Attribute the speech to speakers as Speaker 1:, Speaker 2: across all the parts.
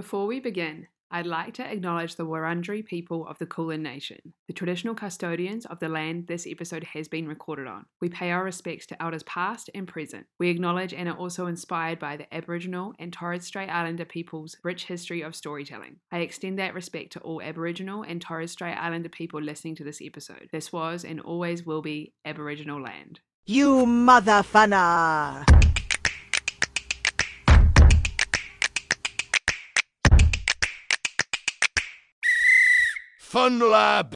Speaker 1: Before we begin, I'd like to acknowledge the Wurundjeri people of the Kulin Nation, the traditional custodians of the land this episode has been recorded on. We pay our respects to elders past and present. We acknowledge and are also inspired by the Aboriginal and Torres Strait Islander people's rich history of storytelling. I extend that respect to all Aboriginal and Torres Strait Islander people listening to this episode. This was and always will be Aboriginal land.
Speaker 2: You motherfunner!
Speaker 3: Fun Lab.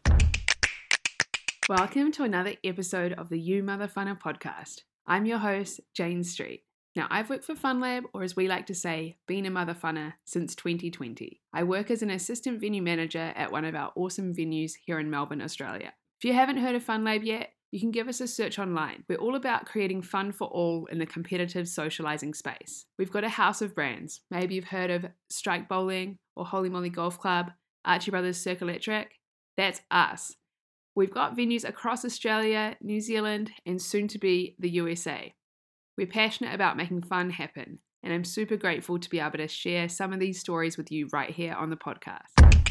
Speaker 1: Welcome to another episode of the You Mother Funner podcast. I'm your host, Jane Street. Now, I've worked for FunLab, or as we like to say, been a mother funner, since 2020. I work as an assistant venue manager at one of our awesome venues here in Melbourne, Australia. If you haven't heard of FunLab yet, you can give us a search online. We're all about creating fun for all in the competitive socializing space. We've got a house of brands. Maybe you've heard of Strike Bowling or Holy Moly Golf Club, Archie Brothers Cirque Electric. That's us. We've got venues across Australia, New Zealand, and soon to be the USA. We're passionate about making fun happen, and I'm super grateful to be able to share some of these stories with you right here on the podcast.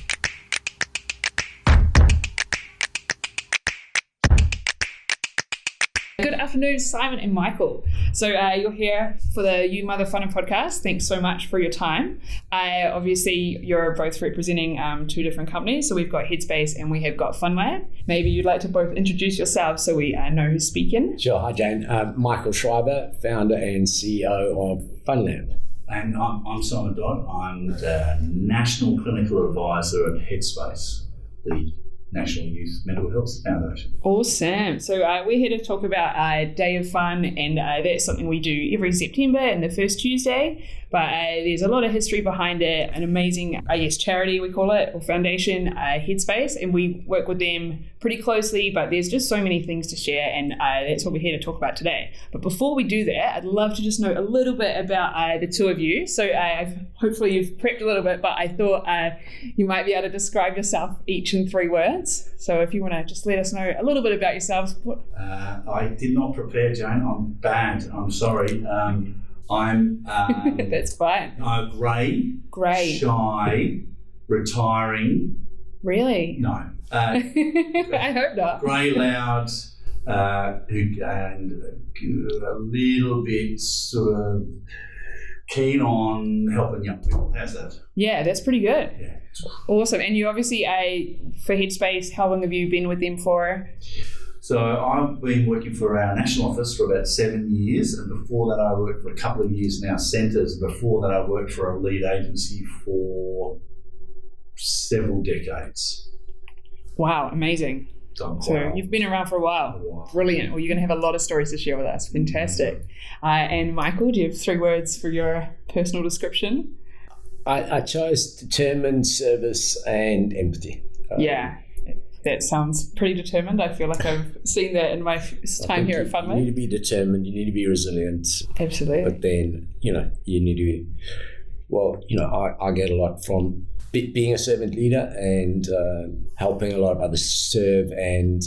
Speaker 1: Afternoon, Simon and Michael. So uh, you're here for the You Mother Funner podcast. Thanks so much for your time. Uh, obviously, you're both representing um, two different companies. So we've got Headspace and we have got FunLab. Maybe you'd like to both introduce yourselves so we uh, know who's speaking.
Speaker 4: Sure. Hi, Jane. Uh, Michael Schreiber, founder and CEO of FunLab.
Speaker 5: And I'm, I'm Simon Dodd. I'm the National Clinical Advisor at Headspace, the National Youth Mental Health Foundation.
Speaker 1: Awesome. So uh, we're here to talk about uh, Day of Fun, and uh, that's something we do every September and the first Tuesday. But uh, there's a lot of history behind it. An amazing, I guess, charity we call it or foundation, uh, Headspace, and we work with them pretty closely. But there's just so many things to share, and uh, that's what we're here to talk about today. But before we do that, I'd love to just know a little bit about the two of you. So hopefully you've prepped a little bit, but I thought you might be able to describe yourself each in three words. So if you want to just let us know a little bit about yourselves.
Speaker 5: Uh, I did not prepare, Jane. I'm bad. I'm sorry. Um, I'm. Um,
Speaker 1: That's fine.
Speaker 5: Uh, grey.
Speaker 1: Grey.
Speaker 5: Shy. Retiring.
Speaker 1: Really?
Speaker 5: No. Uh,
Speaker 1: I hope not.
Speaker 5: Grey, loud, uh, who and a little bit sort of keen on helping young people. How's that?
Speaker 1: Yeah, that's pretty good.
Speaker 5: Yeah.
Speaker 1: Awesome. And you obviously, uh, for Headspace, how long have you been with them for?
Speaker 5: So I've been working for our national office for about seven years, and before that I worked for a couple of years in our centres. Before that I worked for a lead agency for several decades.
Speaker 1: Wow, amazing.
Speaker 5: So,
Speaker 1: so you've been around for a while.
Speaker 5: a while.
Speaker 1: Brilliant. Well, you're going to have a lot of stories to share with us. Fantastic. Uh, and Michael, do you have three words for your personal description?
Speaker 4: I, I chose determined, service, and empathy. Um,
Speaker 1: Yeah, that sounds pretty determined. I feel like I've seen that in my time here
Speaker 4: you,
Speaker 1: at
Speaker 4: You need to be determined. You need to be resilient.
Speaker 1: Absolutely.
Speaker 4: But then, you know, you need to. be, Well, you know, I, I get a lot from be, being a servant leader and uh, helping a lot of others serve and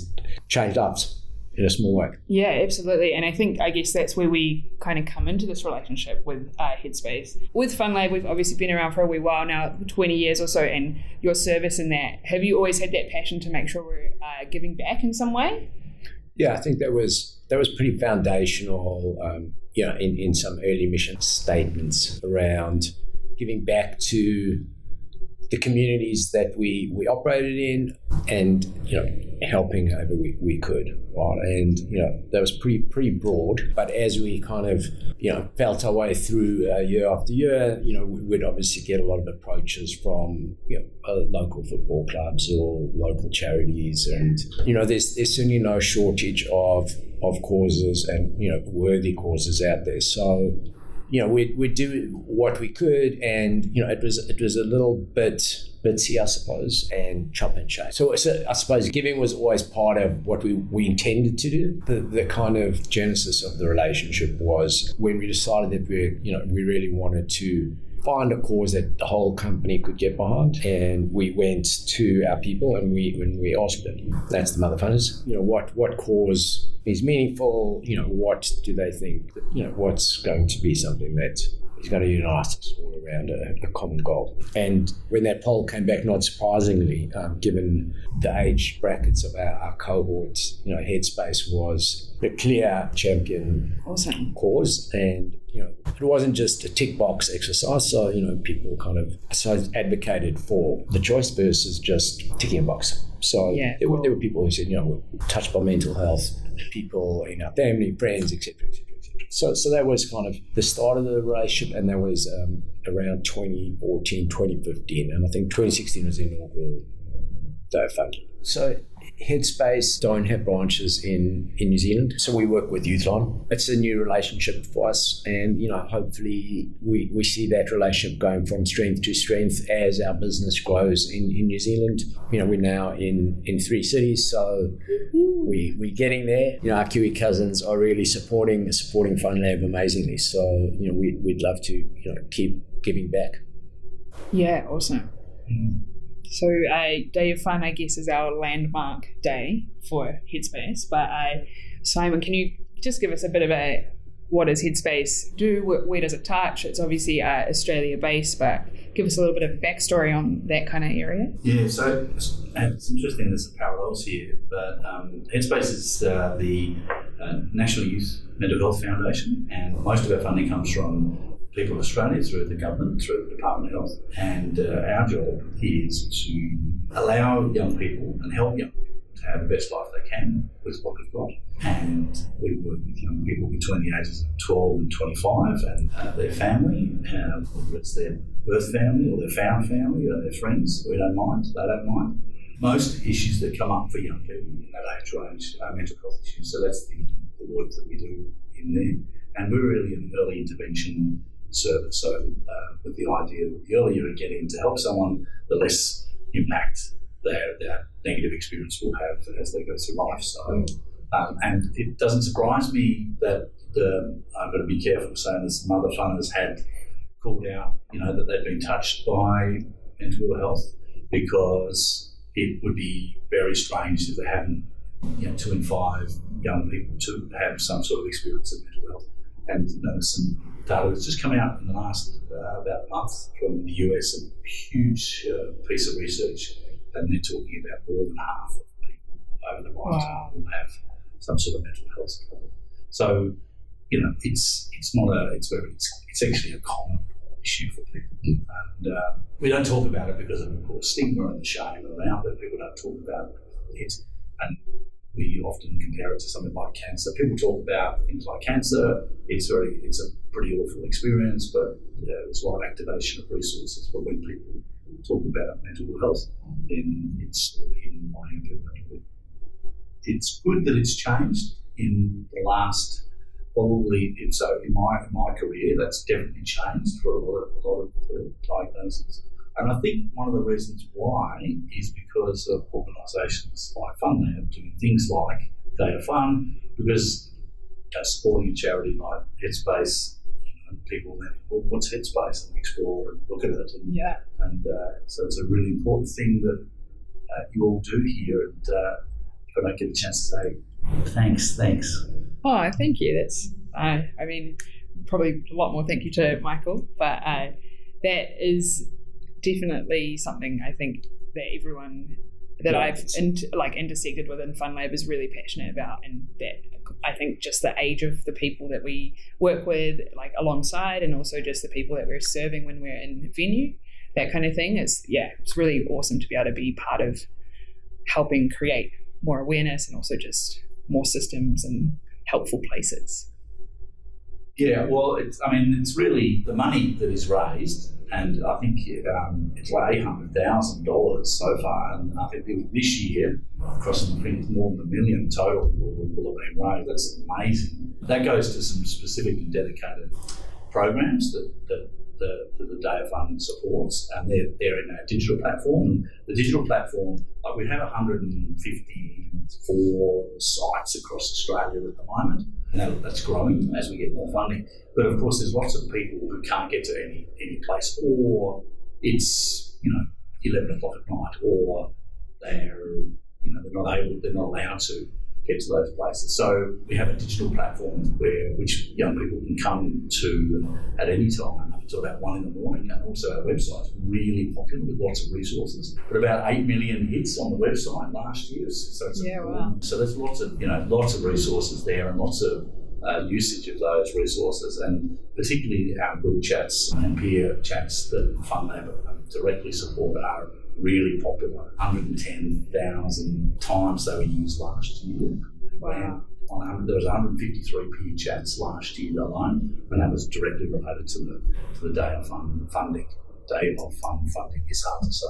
Speaker 4: change lives in a small way.
Speaker 1: Yeah, absolutely. And I think, I guess that's where we kind of come into this relationship with uh, Headspace. With FunLab, we've obviously been around for a wee while now, 20 years or so, and your service in that. Have you always had that passion to make sure we're uh, giving back in some way?
Speaker 4: Yeah, I think that was that was pretty foundational. Um, you know, in, in some early mission statements around giving back to the communities that we we operated in, and you know, helping however we, we could. Right, and you know, that was pretty pretty broad. But as we kind of you know felt our way through uh, year after year, you know, we would obviously get a lot of approaches from you know uh, local football clubs or local charities, and you know, there's there's certainly no shortage of of causes and you know worthy causes out there. So you know we we do what we could, and you know it was it was a little bit bitsy, I suppose, and chop and change. So, so I suppose giving was always part of what we, we intended to do. The the kind of genesis of the relationship was when we decided that we you know we really wanted to find a cause that the whole company could get behind. And we went to our people and we when we asked them, that's the mother funners, you know, what what cause is meaningful, you know, what do they think, you know, what's going to be something that is going to unite us all around a, a, common goal. And when that poll came back, not surprisingly, um, given the age brackets of our, our cohorts, you know, Headspace was the clear champion
Speaker 1: awesome.
Speaker 4: cause. And, you know, it wasn't just a tick box exercise. So, you know, people kind of so advocated for the choice versus just ticking a box. So
Speaker 1: yeah,
Speaker 4: there, were, there were people who said, you know, we're touched by mental health, people in our family, friends, etc., etc. So, so that was kind of the start of the relationship, and that was um, around 2014, 2015, and I think 2016 was the inaugural day funding. So Headspace don't have branches in, in New Zealand, so we work with Youthline. It's a new relationship for us, and you know, hopefully, we, we see that relationship going from strength to strength as our business grows in, in New Zealand. You know, we're now in, in three cities, so we we're getting there. You know, our Kiwi cousins are really supporting supporting FunLab amazingly. So you know, we, we'd love to you know keep giving back.
Speaker 1: Yeah, awesome. Mm. So, uh, Day of Fun, I guess, is our landmark day for Headspace. But Simon, can you just give us a bit of a what does Headspace do? Where, where does it touch? It's obviously uh, Australia based, but give us a little bit of backstory on that kind of area.
Speaker 5: Yeah, so it's, it's interesting. There's some parallels here, but um, Headspace is uh, the uh, National Youth Mental Health Foundation, and most of our funding comes from people of Australia through the government, through the Department of Health. And uh, our job is to allow young people and help young people to have the best life they can with what they've got. And we work with young people between the ages of 12 and 25 and uh, their family, uh, whether it's their birth family or their found family or their friends, we don't mind, they don't mind. Most issues that come up for young people in that age range are mental health issues, so that's the, the work that we do in there. And we're really an early intervention service. So, uh, with the idea that the earlier you get in to help someone, the less impact their, their negative experience will have as they go through life. So, um, and it doesn't surprise me that the, I've got to be careful saying this mother funners had called out, you know, that they've been touched by mental health because it would be very strange if they hadn't, you know, two in five young people to have some sort of experience of mental health. And you know, some data that's just come out in the last uh, about a month from the US, a huge uh, piece of research, and they're talking about more than half of people over the lifetime wow. will have some sort of mental health problem. So, you know, it's it's not a it's very it's, it's actually a common issue for people, mm. and um, we don't talk about it because of the course stigma and the shame around it. People don't talk about it, and we compare it to something like cancer. People talk about things like cancer. It's very, it's a pretty awful experience, but yeah, there's a lot of activation of resources. But when people talk about mental health, then it's hidden behind people. It's good that it's changed in the last probably so in my in my career that's definitely changed for a lot of, a lot of the diagnoses. And I think one of the reasons why is because of organisations like FunLab doing things like Day of Fun, because you know, supporting a charity like Headspace, you know, people then, well, what's Headspace? And explore and look at it. And,
Speaker 1: yeah.
Speaker 5: And uh, so it's a really important thing that uh, you all do here. And uh, if I don't get a chance to say thanks, thanks.
Speaker 1: Oh, thank you. That's, uh, I mean, probably a lot more thank you to Michael, but uh, that is definitely something I think that everyone that yeah, I've in, like intersected with in FunLab is really passionate about, and that I think just the age of the people that we work with, like alongside, and also just the people that we're serving when we're in venue, that kind of thing. It's yeah, it's really awesome to be able to be part of helping create more awareness and also just more systems and helpful places.
Speaker 5: Yeah, well, it's, I mean, it's really the money that is raised and I think um, it's like eight hundred thousand dollars so far, and I think this year, crossing the fingers, more than a million total will, will have been raised. That's amazing. That goes to some specific and dedicated programs that, that the, the, the Day of Fun supports, and they're, they're in our digital platform. And the digital platform, like we have 154 sites across Australia at the moment, and that's growing as we get more funding. But of course, there's lots of people who can't get to any any place, or it's you know 11 o'clock at night, or they're you know they're not able, they're not allowed to get to those places. So we have a digital platform where which young people can come to at any time until about one in the morning, and also our website's really popular with lots of resources. But about eight million hits on the website last year. So it's
Speaker 1: Yeah, wow.
Speaker 5: So there's lots of you know lots of resources there and lots of uh, usage of those resources, and particularly our group chats and peer chats that FunLab directly support are really popular. 110,000 times they were used last year.
Speaker 1: Wow.
Speaker 5: On, there was 153 peer chats last year alone, and that was directly related to the to the day of fun funding. Day of fun funding is hard to say.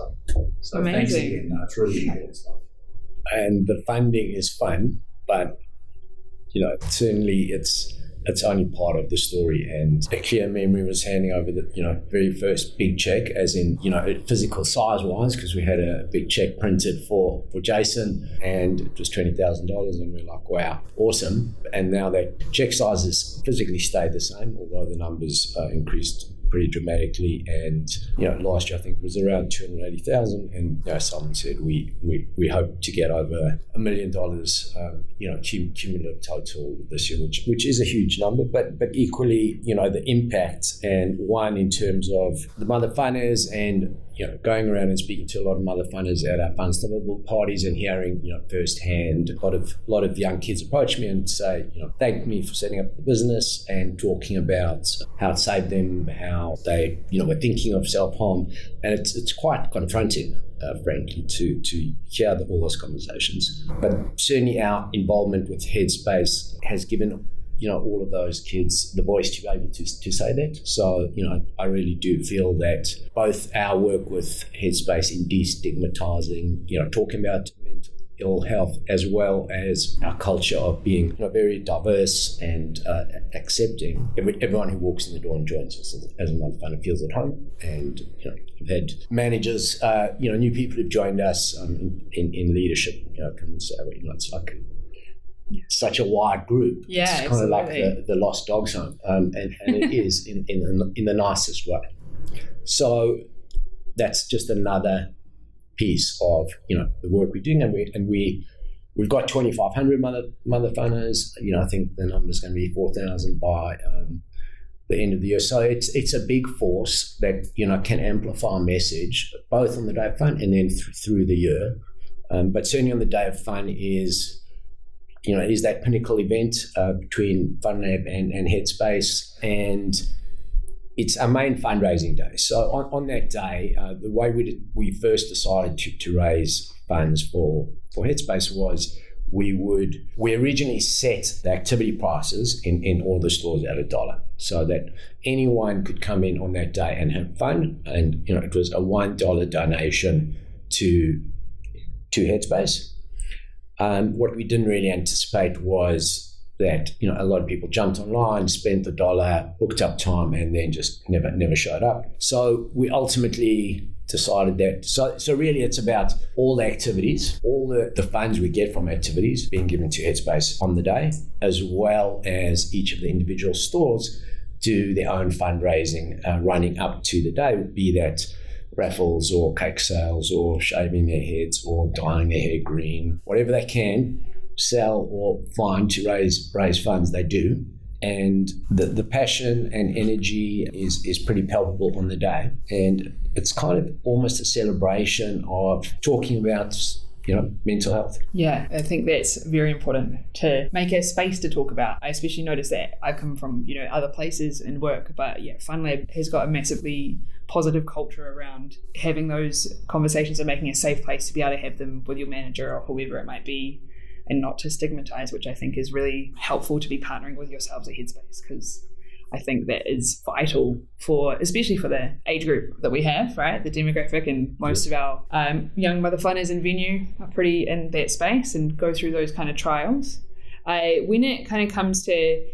Speaker 5: So thanks
Speaker 1: Amazing.
Speaker 5: again. No, it's really important stuff.
Speaker 4: and the funding is fun, but you know certainly it's it's only part of the story. And a clear memory was handing over the you know very first big check, as in you know physical size wise, because we had a big check printed for for Jason, and it was twenty thousand dollars, and we're like, wow, awesome. And now that check sizes physically stayed the same, although the numbers uh, increased pretty dramatically. And you know, last year I think it was around two hundred eighty thousand, and you know, someone said we we, we hope to get over a million dollars, um, you know, cum- cumulative total this year, which which is a huge number, but but equally, you know, the impact and one in terms of the mother funners and you know, going around and speaking to a lot of mother funners at our Funstable parties and hearing, you know, firsthand a lot of a lot of young kids approach me and say, you know, thank me for setting up the business and talking about how it saved them, how they, you know, were thinking of self harm, and it's it's quite confronting. Uh, frankly, to to hear the, all those conversations, but certainly our involvement with Headspace has given you know all of those kids the voice to be able to, to say that. So you know i really do feel that both our work with headspace in destigmatizing you know talking about mental ill health as well as our culture of being you know, very diverse and uh, accepting. Every, everyone who walks in the door and joins us as, as a mother funner feels at home. And you know I've had managers uh, you know new people who've joined us um, in, in, in leadership you know and say you know it's like such a wide group.
Speaker 1: Yeah,
Speaker 4: it's kind of like the, the lost dogs home, um, and, and it is in, in, the- in the nicest way. So that's just another piece of you know the work we're doing, and we and we we've got 2,500 mother mother funners. You know, I think the number is going to be 4,000 by um, the end of the year. So it's it's a big force that you know can amplify a message both on the day of fun and then th- through the year. Um, but certainly on the day of fun is you know, is that pinnacle event uh, between FunLab and, and Headspace. And it's our main fundraising day. So on, on that day, uh, the way we, did, we first decided to, to raise funds for, for Headspace was we would, we originally set the activity prices in, in all the stores at a dollar so that anyone could come in on that day and have fun. And, you know, it was a $1 donation to, to Headspace. Um, what we didn't really anticipate was that you know a lot of people jumped online, spent the dollar, booked up time, and then just never never showed up. So we ultimately decided that so so really it's about all the activities, all the, the funds we get from activities being given to Headspace on the day, as well as each of the individual stores do their own fundraising uh, running up to the day, be that raffles or cake sales or shaving their heads or dyeing their hair green, whatever they can sell or find to raise raise funds, they do. And the, the passion and energy is, is pretty palpable on the day. And it's kind of almost a celebration of talking about, you know, mental health.
Speaker 1: Yeah, I think that's very important to make a space to talk about. I especially notice that I come from, you know, other places and work, but yeah, FunLab has got a massively positive culture around having those conversations and making a safe place to be able to have them with your manager or whoever it might be and not to stigmatize, which I think is really helpful to be partnering with yourselves at Headspace because I think that is vital for, especially for the age group that we have, right? The demographic and most of our um, young mother funners in venue are pretty in that space and go through those kind of trials. I, when it kind of comes to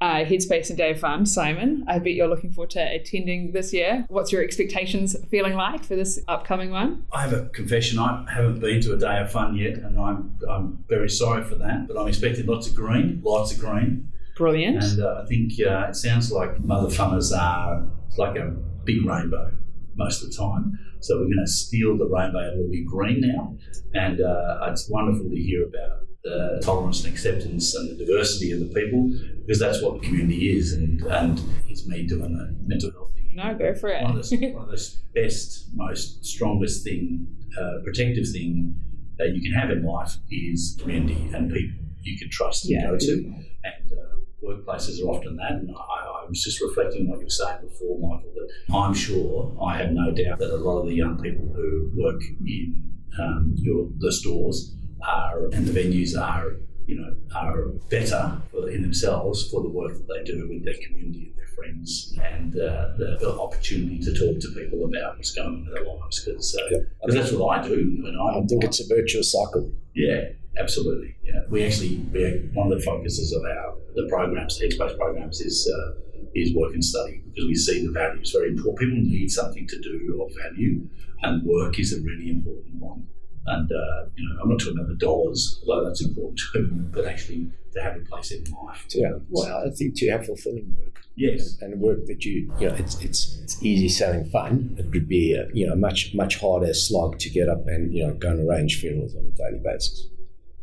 Speaker 1: uh, Headspace and Day of Fun, Simon, I bet you're looking forward to attending this year. What's your expectations feeling like for this upcoming one?
Speaker 5: I have a confession. I haven't been to a day of fun yet, and I'm I'm very sorry for that. But I'm expecting lots of green, lots of green,
Speaker 1: Brilliant.
Speaker 5: and uh, I think uh, it sounds like mother funners are like a big rainbow most of the time. So we're going to steal the rainbow. It will be green now, and uh, it's wonderful to hear about the tolerance and acceptance and the diversity of the people, because that's what the community is, and and it's me doing the mental health thing.
Speaker 1: No, go for it.
Speaker 5: One of the, one of the best, most strongest thing, uh, protective thing that you can have in life is community and people you can trust and
Speaker 1: Yeah.
Speaker 5: go to, and uh, workplaces are often that. And I, I was just reflecting on what you were saying before, Michael, that I'm sure I have no doubt that a lot of the young people who work in um, your the stores are and the venues are you know are better for, in themselves for the work that they do with their community and their friends and uh, the, the opportunity to talk to people about what's going on in their lives because uh,
Speaker 4: Yeah.
Speaker 5: that's what I do and I,
Speaker 4: I think it's a virtuous cycle.
Speaker 5: yeah, absolutely. Yeah, we actually we one of the focuses of our the programs, the Headspace programs, is uh, is work and study because we see the value is very important. People need something to do of value, and work is a really important one. And uh, you know, I'm not talking about the dollars, although that's important too, but actually to have a place in life.
Speaker 4: Yeah, well, I think to have fulfilling work
Speaker 5: Yes.
Speaker 4: and work that you, you know, it's it's it's easy selling fun. It would be a, you know much much harder slog to get up and you know go and arrange funerals on a daily basis.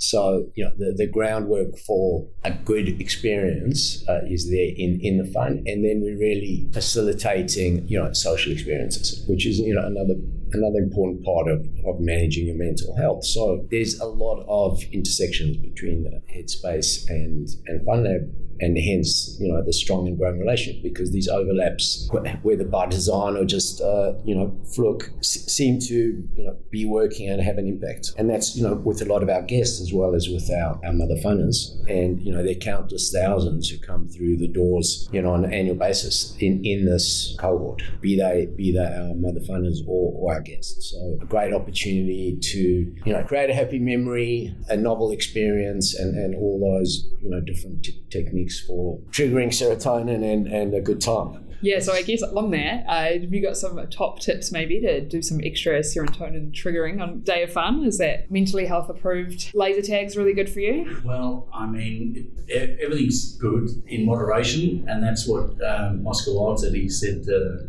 Speaker 4: So you know the, the groundwork for a good experience uh, is there in, in the fun, and then we're really facilitating you know social experiences, which is you know another another important part of, of managing your mental health. So there's a lot of intersections between Headspace and and FunLab, and hence you know the strong and growing relationship because these overlaps, whether by design or just uh, you know fluke, s- seem to you know be working and have an impact. And that's you know with a lot of our guests as well as with our, our mother funners, and you know they're countless thousands who come through the doors you know on an annual basis in in this cohort, be they be they our mother funders or, or our guests. So a great opportunity to you know create a happy memory, a novel experience, and, and all those you know different t- techniques for triggering serotonin and, and a good time.
Speaker 1: Yeah, so I guess on there, uh, have you got some top tips maybe to do some extra serotonin triggering on Day of Fun? Is that mentally health approved laser tags really good for you?
Speaker 5: Well, I mean, e- everything's good in moderation, and that's what um, Oscar Wilde said. He said, uh,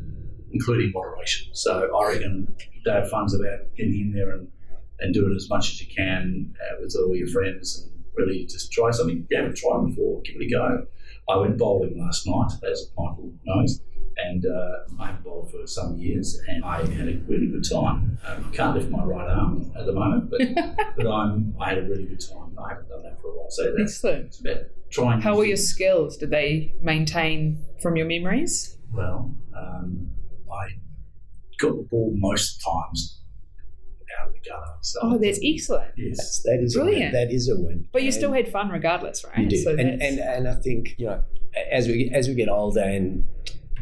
Speaker 5: including moderation. So I reckon Day of Fun's about getting in there and, and do it as much as you can uh, with all your friends and really just try something you haven't tried before. Give it a go. I went bowling last night, as Michael knows, and uh, I haven't bowled for some years, and I had a really good time. Um, I can't lift my right arm at the moment, but but I'm I had a really good time. I haven't done that for a while, so that's
Speaker 1: Excellent.
Speaker 5: it's about trying.
Speaker 1: How were your skills? Did they maintain from your memories?
Speaker 5: Well, um, I got the ball most times out of the gutter. So
Speaker 1: Oh, that's excellent.
Speaker 5: yes,
Speaker 4: That's, that is
Speaker 1: Brilliant.
Speaker 4: A win. That is a win.
Speaker 1: But you
Speaker 4: And-
Speaker 1: still had fun regardless, right?
Speaker 4: You do,
Speaker 1: So
Speaker 4: and, and and I think you know, as we as we get older and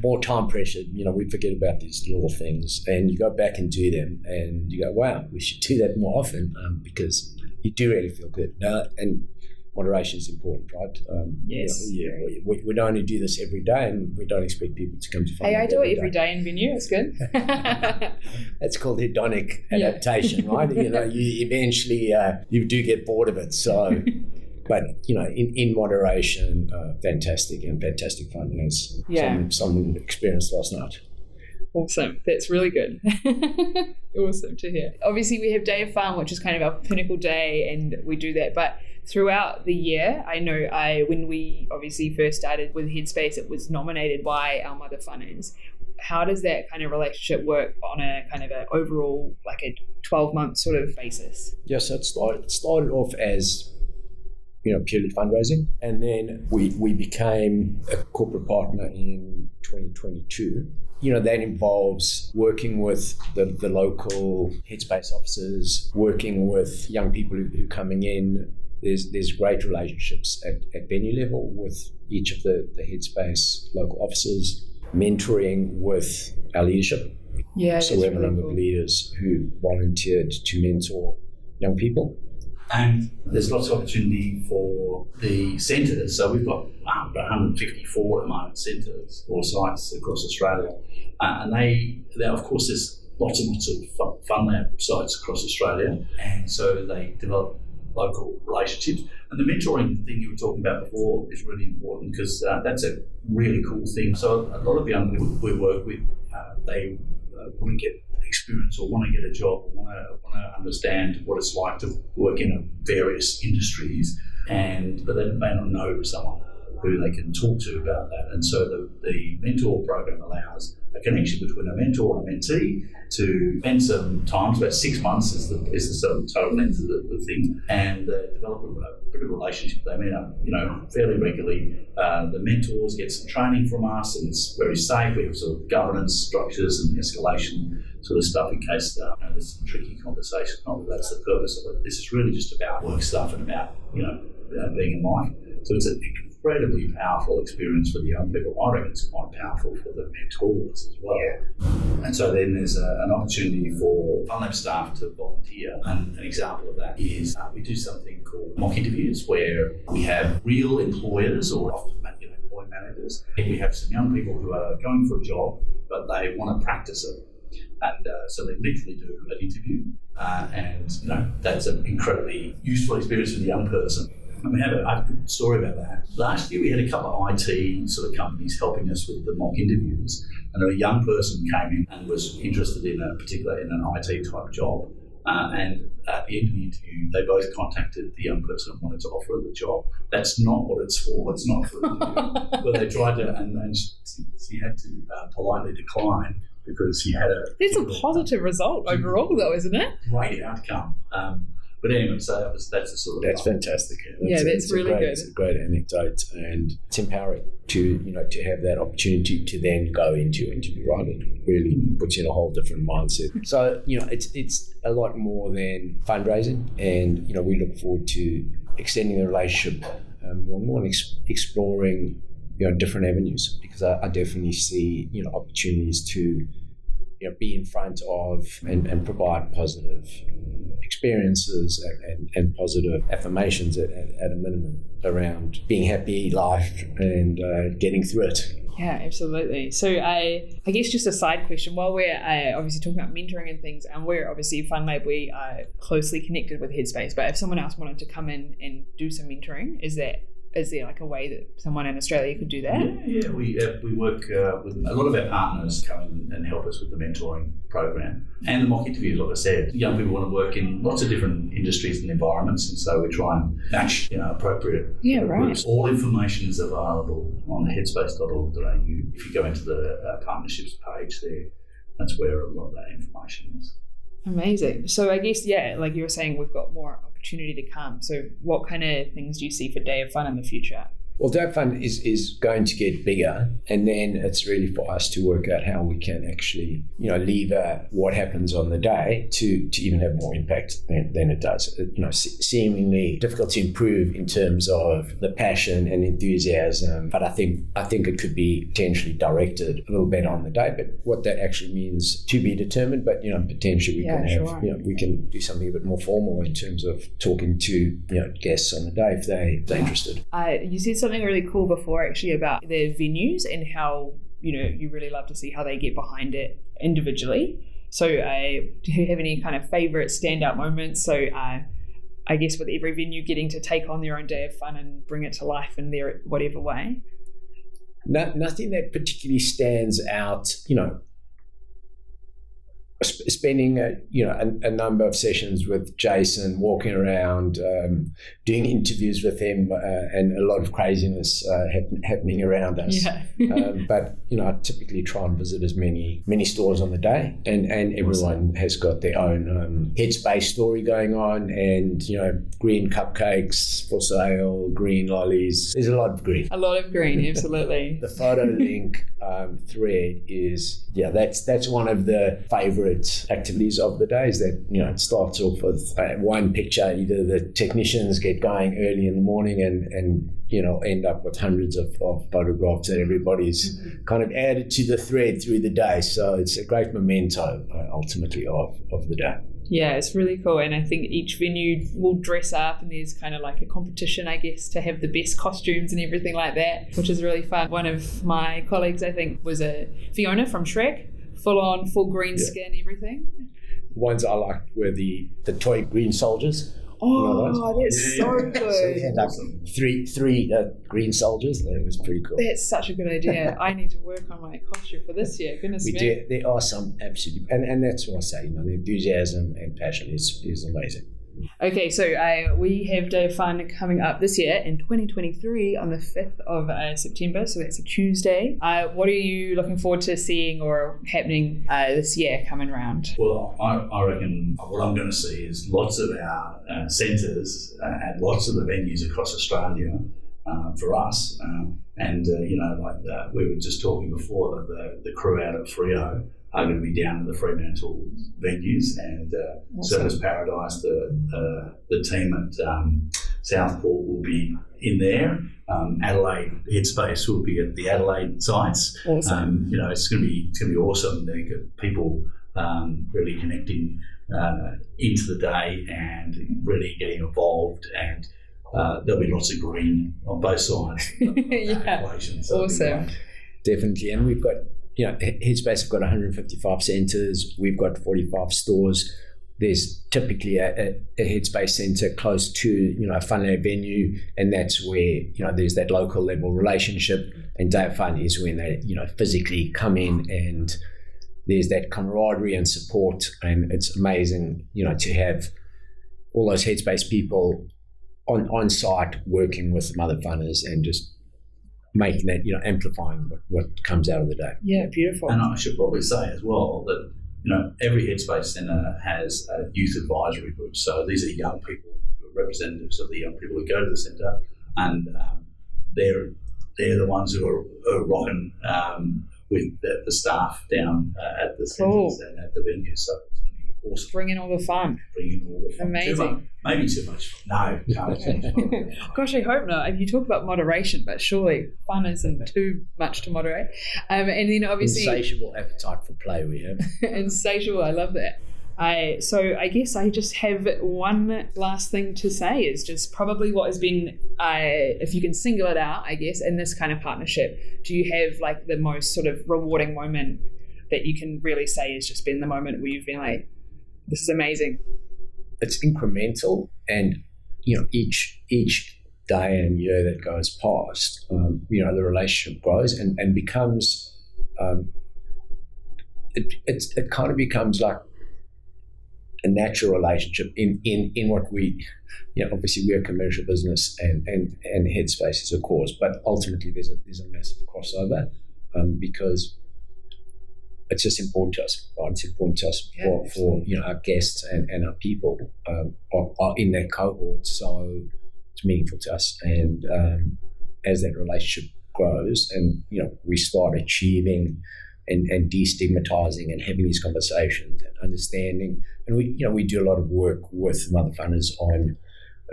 Speaker 4: more time pressured, you know, we forget about these little things, and you go back and do them, and you go, wow, we should do that more often um, because you do really feel good. Now, and moderation is important, right? Um,
Speaker 1: Yes.
Speaker 4: yeah, we, we, don't only do this every day, and we don't expect people to come to find
Speaker 1: Hey, I do it every day in venue. It's good.
Speaker 4: That's called hedonic
Speaker 1: Yeah.
Speaker 4: adaptation, right? you know, you eventually uh, you do get bored of it. So, but you know, in, in moderation, uh, fantastic and fantastic fun. As
Speaker 1: Yeah.
Speaker 4: some, someone experienced last night.
Speaker 1: Awesome. That's really good. awesome to hear. Obviously, we have Day of Fun, which is kind of our pinnacle day, and we do that. But throughout the year, I know I when we obviously first started with Headspace, it was nominated by our mother funners. How does that kind of relationship work on a kind of an overall, like a 12 month sort of basis?
Speaker 4: Yes, it started, started off as you know purely fundraising, and then we we became a corporate partner in 2022. You know that involves working with the, the local Headspace officers, working with young people who, who are coming in. There's there's great relationships at, at venue level with each of the, the Headspace local officers, mentoring with our leadership
Speaker 1: Yeah,
Speaker 4: so we have a number of leaders who volunteered to mentor young people.
Speaker 5: and there's lots of opportunity for the centres. So we've got um, about 154 at the moment centres or sites across Australia, uh, and they, they of course there's lots and lots of fun, fun lab sites across Australia, and so they develop local relationships. And the mentoring thing you were talking about before is really important because uh, that's a really cool thing. So a lot of young people we work with, uh, they uh, want to get experience or want to get a job want to want to understand what it's like to work in various industries, and but they may not know someone who they can talk to about that. And so the, the mentor program allows a connection between a mentor and a mentee to spend some time, about six months is the, is the sort of total length of the, the thing, and uh, develop a, a, bit of a relationship. They meet up, you know, fairly regularly. Uh, the mentors get some training from us, and it's very safe. We have sort of governance structures and escalation sort of stuff in case uh, you know, there's some tricky conversations. Not that that's the purpose of it. This is really just about work stuff and about, you know, being in life. So it's a incredibly powerful experience for the young people. I reckon it's quite powerful for the mentors as well. Yeah. And so then there's a, an opportunity for FunLab staff to volunteer. And an example of that is uh, we do something called mock interviews where we have real employers or often you know, employee managers. We have some young people who are going for a job, but they want to practice it. And uh, so they literally do an interview, uh, and you know that's an incredibly useful experience for the young person. And we have a, I have a good story about that. Last year, we had a couple of IT sort of companies helping us with the mock interviews, and a young person came in and was interested in a particular in an IT type job. Uh, and at the end of the interview, they both contacted the young person and wanted to offer her the job. That's not what it's for. It's not for but they tried to, and then she, she had to uh, politely decline because she had a.
Speaker 1: It's a positive result overall, though, isn't it?
Speaker 5: Great outcome. Um, but anyway, so that was, that's a sort of
Speaker 4: that's fantastic.
Speaker 1: That's yeah, that's
Speaker 4: a,
Speaker 1: really
Speaker 4: great,
Speaker 1: good.
Speaker 4: It's a great anecdote, and it's empowering to you know to have that opportunity to then go into interview. Right, it really puts you in a whole different mindset. So you know, it's it's a lot more than fundraising, and you know, we look forward to extending the relationship um, more and more and ex- exploring you know different avenues because I, I definitely see you know opportunities to you know be in front of and, and provide positive experiences and, and, and positive affirmations at, at, a minimum around being happy, life, and uh, getting through it.
Speaker 1: Yeah, absolutely. So I, I guess just a side question. While we're uh, obviously talking about mentoring and things, and we're obviously FunLab, we are closely connected with Headspace. But if someone else wanted to come in and do some mentoring, is that is there like a way that someone in Australia could do that?
Speaker 5: Yeah, yeah. we uh, we work uh, with a lot of our partners come in and help us with the mentoring program and the mock interviews. Like I said, young people want to work in lots of different industries and environments, and so we try and match you know, appropriate
Speaker 1: yeah, right.
Speaker 5: Groups. All information is available on headspace.org.au. If you go into the uh, partnerships page there, that's where a lot of that information is.
Speaker 1: Amazing. So I guess yeah, like you were saying, we've got more opportunity to come. So, what kind of things do you see for Day of Fun in the future?
Speaker 4: Well, Day Fund is, is going to get bigger, and then it's really for us to work out how we can actually, you know, lever what happens on the day to, to even have more impact than, than it does. You know, seemingly difficult to improve in terms of the passion and enthusiasm, but I think I think it could be potentially directed a little better on the day. But what that actually means to be determined. But you know, potentially we yeah, can have, you know, we can do something a bit more formal in terms of talking to you know guests on the day if they if they're interested.
Speaker 1: Uh, you said something really cool before actually about their venues and how you know you really love to see how they get behind it individually. So, uh, do you have any kind of favorite standout moments? So, uh, I guess with every venue getting to take on their own day of fun and bring it to life in their whatever way.
Speaker 4: No, nothing that particularly stands out. You know, spending a, you know a, a, number of sessions with Jason, walking around, um, doing interviews with him, uh, and a lot of craziness uh, happening around us.
Speaker 1: Yeah.
Speaker 4: um, but you know, I typically try and visit as many many stores on the day, and and everyone has got their own um, headspace story going on, and you know, green cupcakes for sale, green lollies. There's a lot of green.
Speaker 1: A lot of green, absolutely.
Speaker 4: the photo link um, thread is yeah, that's that's one of the favorite favorite activities of the day is that, you know, it starts off with uh, one picture. Either the technicians get going early in the morning and, and you know, end up with hundreds of, of photographs that everybody's mm-hmm. kind of added to the thread through the day. So it's a great memento, uh, ultimately, of, of the day.
Speaker 1: Yeah, it's really cool. And I think each venue will dress up, and there's kind of like a competition, I guess, to have the best costumes and everything like that, which is really fun. One of my colleagues, I think, was a Fiona from Shrek full on, full green yeah. skin, everything.
Speaker 4: Ones I liked were the, the toy green soldiers
Speaker 1: Oh, that's
Speaker 5: Yeah,
Speaker 1: so
Speaker 5: yeah.
Speaker 4: So
Speaker 1: good.
Speaker 4: we had like
Speaker 5: Awesome.
Speaker 4: three three uh, green soldiers. and It was pretty cool.
Speaker 1: That's such a good idea. I need to work on my costume for this year. Goodness
Speaker 4: We
Speaker 1: me.
Speaker 4: do. There are some absolutely, and, and that's what I say. You know, the enthusiasm and passion is is amazing.
Speaker 1: Okay, so we have Day of Fun coming up this year in 2023 on the 5th of uh, September, so that's a Tuesday. Uh, what are you looking forward to seeing or happening uh, this year coming around?
Speaker 5: Well, I, I reckon what I'm going to see is lots of our uh, centres uh, at lots of the venues across Australia uh, for us. Um, and, you know, like we were just talking before that the, the crew out at Freo are going to be down at the Fremantle venues and uh,
Speaker 1: Awesome.
Speaker 5: Surfers Paradise, the, uh, the team at um, Southport will be in there. Um, Adelaide Headspace will be at the Adelaide sites.
Speaker 1: Awesome.
Speaker 5: Um, you know, it's going to be it's going to be awesome. They get people um, really connecting uh, into the day and really getting involved, and uh, there'll be lots of green on both sides. of that
Speaker 1: Yeah.
Speaker 5: equation, so
Speaker 1: Awesome.
Speaker 4: Definitely, and we've got you know He- Headspace have got 155 centres. We've got 45 stores. There's typically a, a, a Headspace centre close to you know a FunLab venue, and that's where you know there's that local level relationship. And Day of Fun is when they you know physically come in and there's that camaraderie and support, and it's amazing you know to have all those Headspace people on on site working with the mother funners and just making that you know amplifying what, what comes out of the day.
Speaker 1: Yeah, beautiful.
Speaker 5: And I should probably say as well that you know every Headspace Centre has a youth advisory group. So these are young people, representatives of the young people who go to the centre, and um, they're they're the ones who are, are rocking um, with the, the staff down uh, at the
Speaker 1: Cool.
Speaker 5: centres and at the venues. So awesome.
Speaker 1: Bring in all the fun.
Speaker 5: Bringing all the fun.
Speaker 1: Amazing.
Speaker 5: Too much, maybe too much. No, no.
Speaker 1: Gosh, I hope not. You talk about moderation, but surely fun isn't too much to moderate. Um, and then obviously,
Speaker 4: Insatiable appetite for play we have.
Speaker 1: insatiable. I love that. I so I guess I just have one last thing to say is just probably what has been, uh, if you can single it out, I guess, in this kind of partnership. Do you have like the most sort of rewarding moment that you can really say has just been the moment where you've been like, this is amazing.
Speaker 4: It's incremental, and you know each each day and year that goes past, um, you know the relationship grows and and becomes. Um, it, it's, it kind of becomes like a natural relationship in, in, in what we, you know, obviously we're a commercial business and, and, and Headspace is a cause, but ultimately there's a, there's a massive crossover um, because it's just important to us, right? It's important to us
Speaker 1: Yeah,
Speaker 4: for, for, you know, our guests and, and our people um, are, are in that cohort. So it's meaningful to us. And um, as that relationship grows and, you know, we start achieving and, and destigmatizing and having these conversations and understanding. And we, you know, we do a lot of work with mother funners on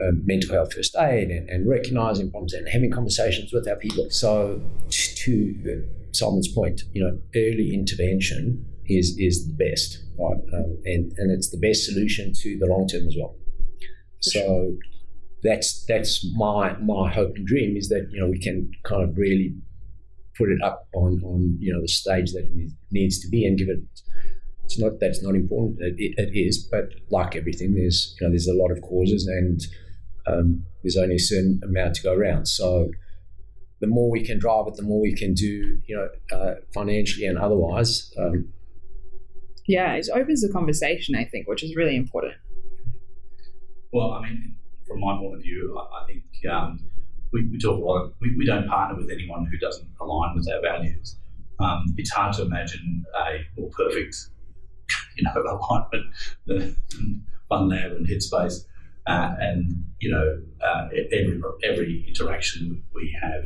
Speaker 4: um, mental health first aid and, and recognizing problems and having conversations with our people. So to Simon's point, you know, early intervention is is the best, right? Um, and and it's the best solution to the long term as well. So that's that's my my hope and dream is that you know we can kind of really put it up on, on you know the stage that it needs- to be and give it. It's not that's not important. It, it, it is, but like everything, there's you know there's a lot of causes and um, there's only a certain amount to go around. So the more we can drive it, the more we can do you know uh, financially and otherwise. Um,
Speaker 1: Yeah, it opens the conversation, I think, which is really important.
Speaker 5: Well, I mean, from my point of view, I, I think um, we, we talk a lot of, we, we don't partner with anyone who doesn't align with our values. Um, it's hard to imagine a more perfect, you know, alignment than Fun Lab and Headspace. Uh, and, you know, uh, every, every interaction we have,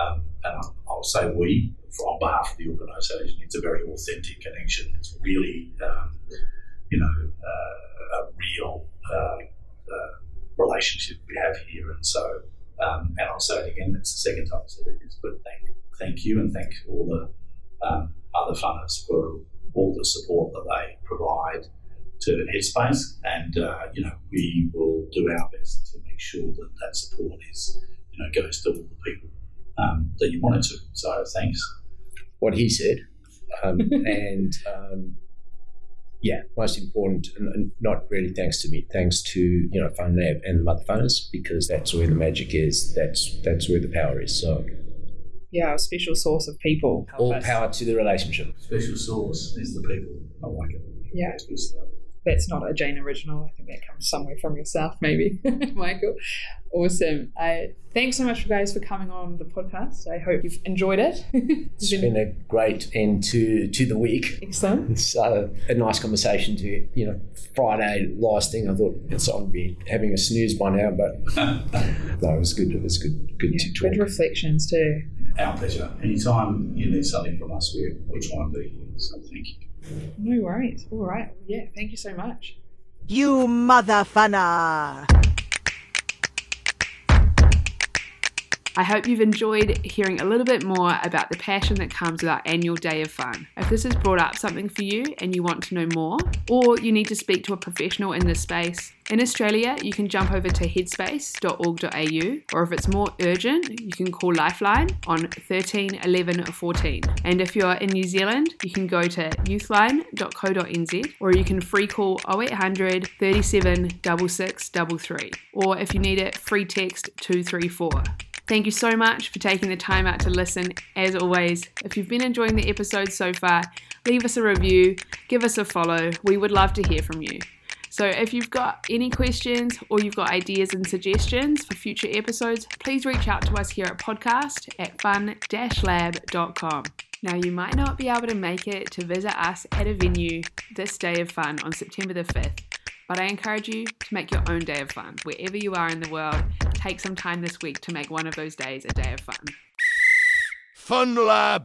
Speaker 5: um, and I'll, say we, on behalf of the organisation, it's a very authentic connection. It's really, um, you know, uh, a real uh, uh, relationship we have here. And so, um, and I'll say it again, it's the second time I've said it is, but thank, thank you and thank all the um, other funders for all the support that they provide to Headspace. And, uh, you know, we will do our best to make sure that that support is, you know, goes to all the people um, that you wanted to. So thanks.
Speaker 4: what he said, um, and um, yeah, most important, and, and, not really thanks to me, thanks to you know Fun Lab and the Mother Funners, because that's where the magic is. That's that's where the power is. So
Speaker 1: yeah, a special sauce of people.
Speaker 4: All power to the relationship.
Speaker 5: Special sauce is the people. I like it.
Speaker 1: Yeah. That's good stuff that's not a Jane original. I think that comes somewhere from yourself, maybe, Michael. Awesome. I thanks so much, guys, for coming on the podcast. I hope you've enjoyed it.
Speaker 4: it's been a great end to to the week.
Speaker 1: Excellent.
Speaker 4: So uh, a nice conversation to you know Friday last thing. I thought it's on be having a snooze by now, but no, it was good. It was good. Good yeah, to talk.
Speaker 1: Good reflections too.
Speaker 5: Our pleasure. Anytime you need something from us, we're we're trying to be here. So thank you.
Speaker 1: No worries. All right. Yeah, thank you so much.
Speaker 2: You mother funner.
Speaker 1: I hope you've enjoyed hearing a little bit more about the passion that comes with our annual day of fun. If this has brought up something for you and you want to know more, or you need to speak to a professional in this space, in Australia you can jump over to headspace.org.au, or if it's more urgent, you can call Lifeline on 13 11 14. And if you're in New Zealand, you can go to youthline.co.nz, or you can free call 0800 37 6633, or if you need it, free text 234. Thank you so much for taking the time out to listen. As always, if you've been enjoying the episode so far, leave us a review, give us a follow. We would love to hear from you. So, if you've got any questions or you've got ideas and suggestions for future episodes, please reach out to us here at podcast at fun lab.com. Now, you might not be able to make it to visit us at a venue this day of fun on September the 5th, but I encourage you to make your own day of fun. Wherever you are in the world, take some time this week to make one of those days a day of fun. Funlab!